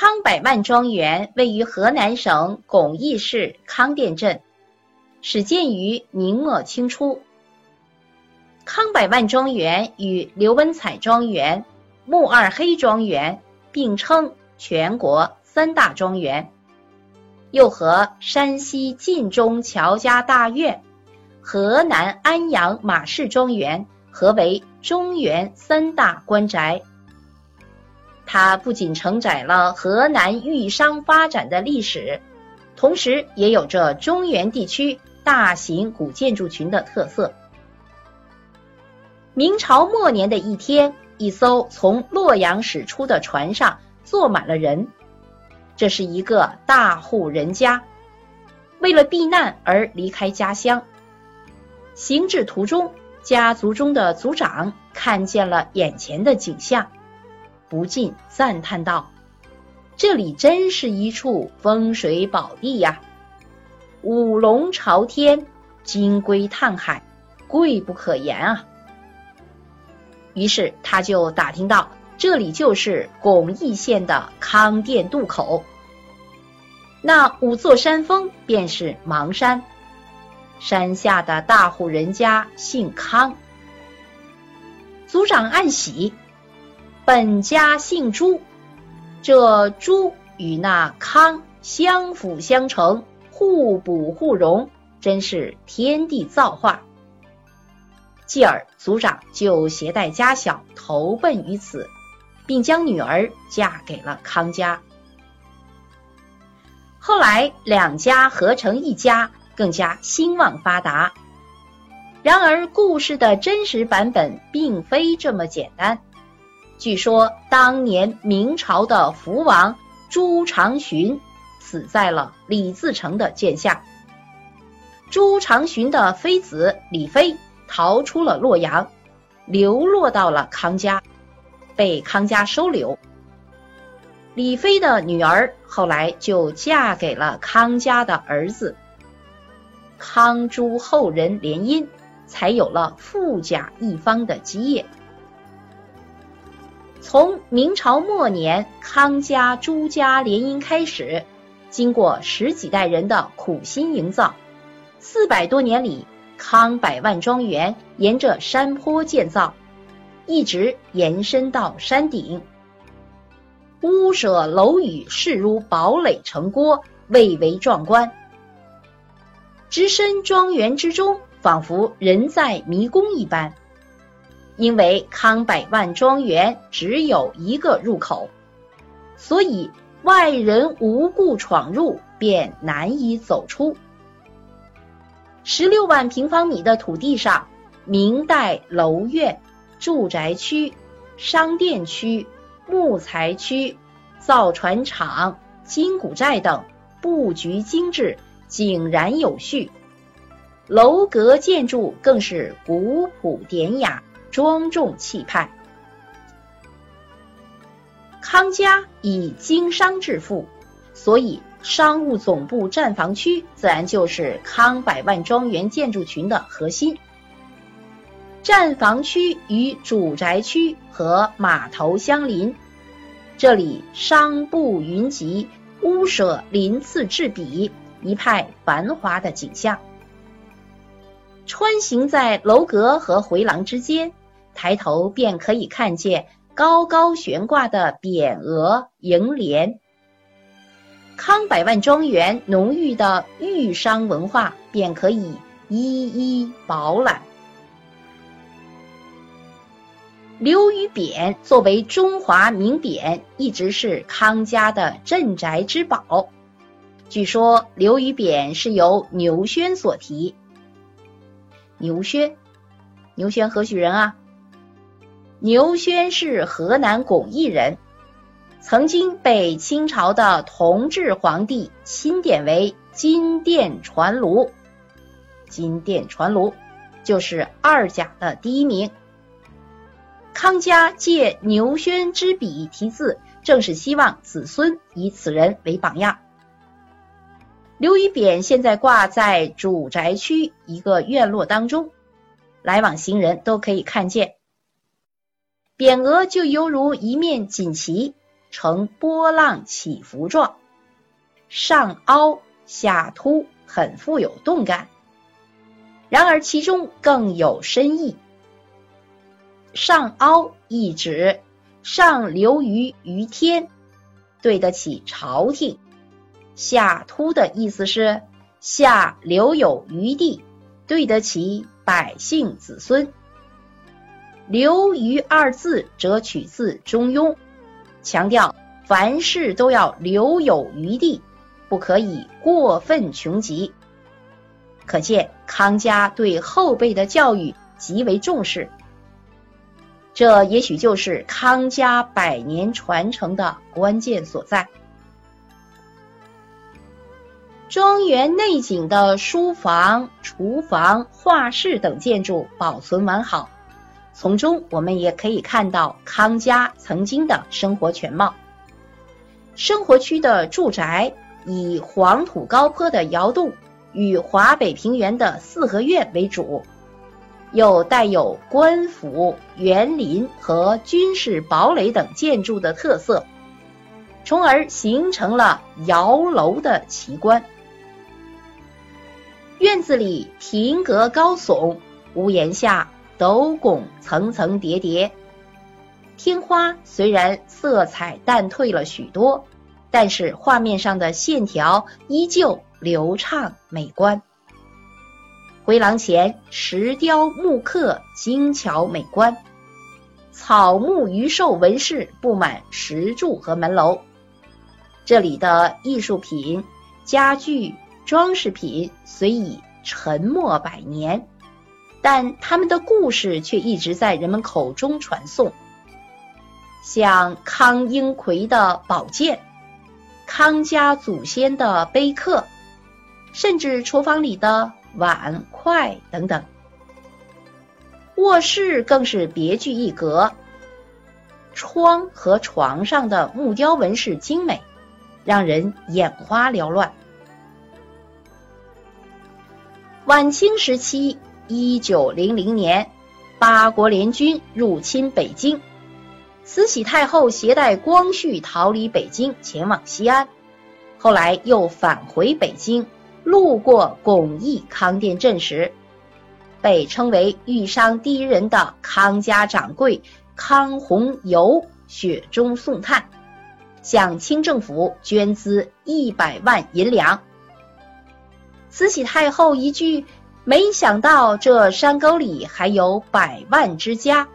康百万庄园位于河南省巩义市康店镇，始建于明末清初。康百万庄园与刘文彩庄园、穆二黑庄园并称全国三大庄园，又和山西晋中乔家大院、河南安阳马氏庄园合为中原三大官宅。它不仅承载了河南豫商发展的历史，同时也有着中原地区大型古建筑群的特色。明朝末年的一天，一艘从洛阳驶出的船上坐满了人，这是一个大户人家，为了避难而离开家乡。行至途中，家族中的族长看见了眼前的景象。不禁赞叹道：“这里真是一处风水宝地呀！五龙朝天，金龟探海，贵不可言啊！”于是他就打听到，这里就是巩义县的康店渡口。那五座山峰便是邙山，山下的大户人家姓康，族长暗喜。本家姓朱，这朱与那康相辅相成，互补互融，真是天地造化。继而族长就携带家小投奔于此，并将女儿嫁给了康家。后来两家合成一家，更加兴旺发达。然而故事的真实版本并非这么简单。据说当年明朝的福王朱常洵死在了李自成的剑下。朱常洵的妃子李妃逃出了洛阳，流落到了康家，被康家收留。李妃的女儿后来就嫁给了康家的儿子。康朱后人联姻，才有了富甲一方的基业。从明朝末年康家朱家联姻开始，经过十几代人的苦心营造，四百多年里，康百万庄园沿着山坡建造，一直延伸到山顶。屋舍楼宇势如堡垒城郭，蔚为壮观。置身庄园之中，仿佛人在迷宫一般。因为康百万庄园只有一个入口，所以外人无故闯入便难以走出。十六万平方米的土地上，明代楼院、住宅区、商店区、木材区、造船厂、金谷寨等布局精致，井然有序，楼阁建筑更是古朴典雅。庄重气派。康家以经商致富，所以商务总部站房区自然就是康百万庄园建筑群的核心。站房区与主宅区和码头相邻，这里商埠云集，屋舍鳞次栉比，一派繁华的景象。穿行在楼阁和回廊之间。抬头便可以看见高高悬挂的匾额楹联，康百万庄园浓郁的豫商文化便可以一一饱览。刘禹匾作为中华名匾，一直是康家的镇宅之宝。据说刘禹匾是由牛轩所题。牛轩，牛轩何许人啊？牛轩是河南巩义人，曾经被清朝的同治皇帝钦点为金殿传炉。金殿传炉就是二甲的第一名。康家借牛轩之笔题字，正是希望子孙以此人为榜样。刘禹匾现在挂在主宅区一个院落当中，来往行人都可以看见。匾额就犹如一面锦旗，呈波浪起伏状，上凹下凸，很富有动感。然而其中更有深意。上凹意指上流于于天，对得起朝廷；下凸的意思是下留有余地，对得起百姓子孙。留余二字则取自《中庸》，强调凡事都要留有余地，不可以过分穷极。可见康家对后辈的教育极为重视，这也许就是康家百年传承的关键所在。庄园内景的书房、厨房、画室等建筑保存完好。从中我们也可以看到康家曾经的生活全貌。生活区的住宅以黄土高坡的窑洞与华北平原的四合院为主，又带有官府、园林和军事堡垒等建筑的特色，从而形成了窑楼的奇观。院子里亭阁高耸，屋檐下。斗拱层层叠叠，天花虽然色彩淡退了许多，但是画面上的线条依旧流畅美观。回廊前石雕木刻精巧美观，草木鱼兽纹饰布满石柱和门楼。这里的艺术品、家具、装饰品虽已沉默百年。但他们的故事却一直在人们口中传颂，像康英奎的宝剑、康家祖先的碑刻，甚至厨房里的碗筷等等。卧室更是别具一格，窗和床上的木雕纹饰精美，让人眼花缭乱。晚清时期。一九零零年，八国联军入侵北京，慈禧太后携带光绪逃离北京，前往西安，后来又返回北京，路过巩义康店镇时，被称为豫商第一人的康家掌柜康洪游雪中送炭，向清政府捐资一百万银两。慈禧太后一句。没想到这山沟里还有百万之家。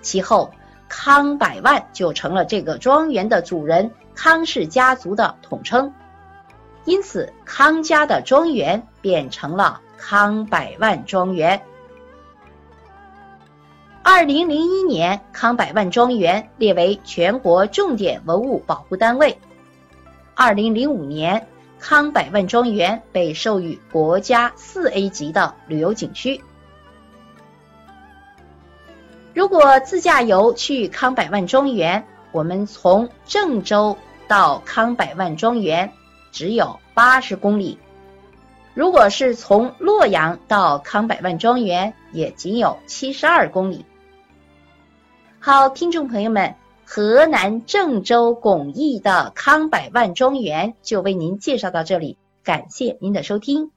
其后，康百万就成了这个庄园的主人康氏家族的统称，因此康家的庄园变成了康百万庄园。二零零一年，康百万庄园列为全国重点文物保护单位。二零零五年。康百万庄园被授予国家四 A 级的旅游景区。如果自驾游去康百万庄园，我们从郑州到康百万庄园只有八十公里；如果是从洛阳到康百万庄园，也仅有七十二公里。好，听众朋友们。河南郑州巩义的康百万庄园就为您介绍到这里，感谢您的收听。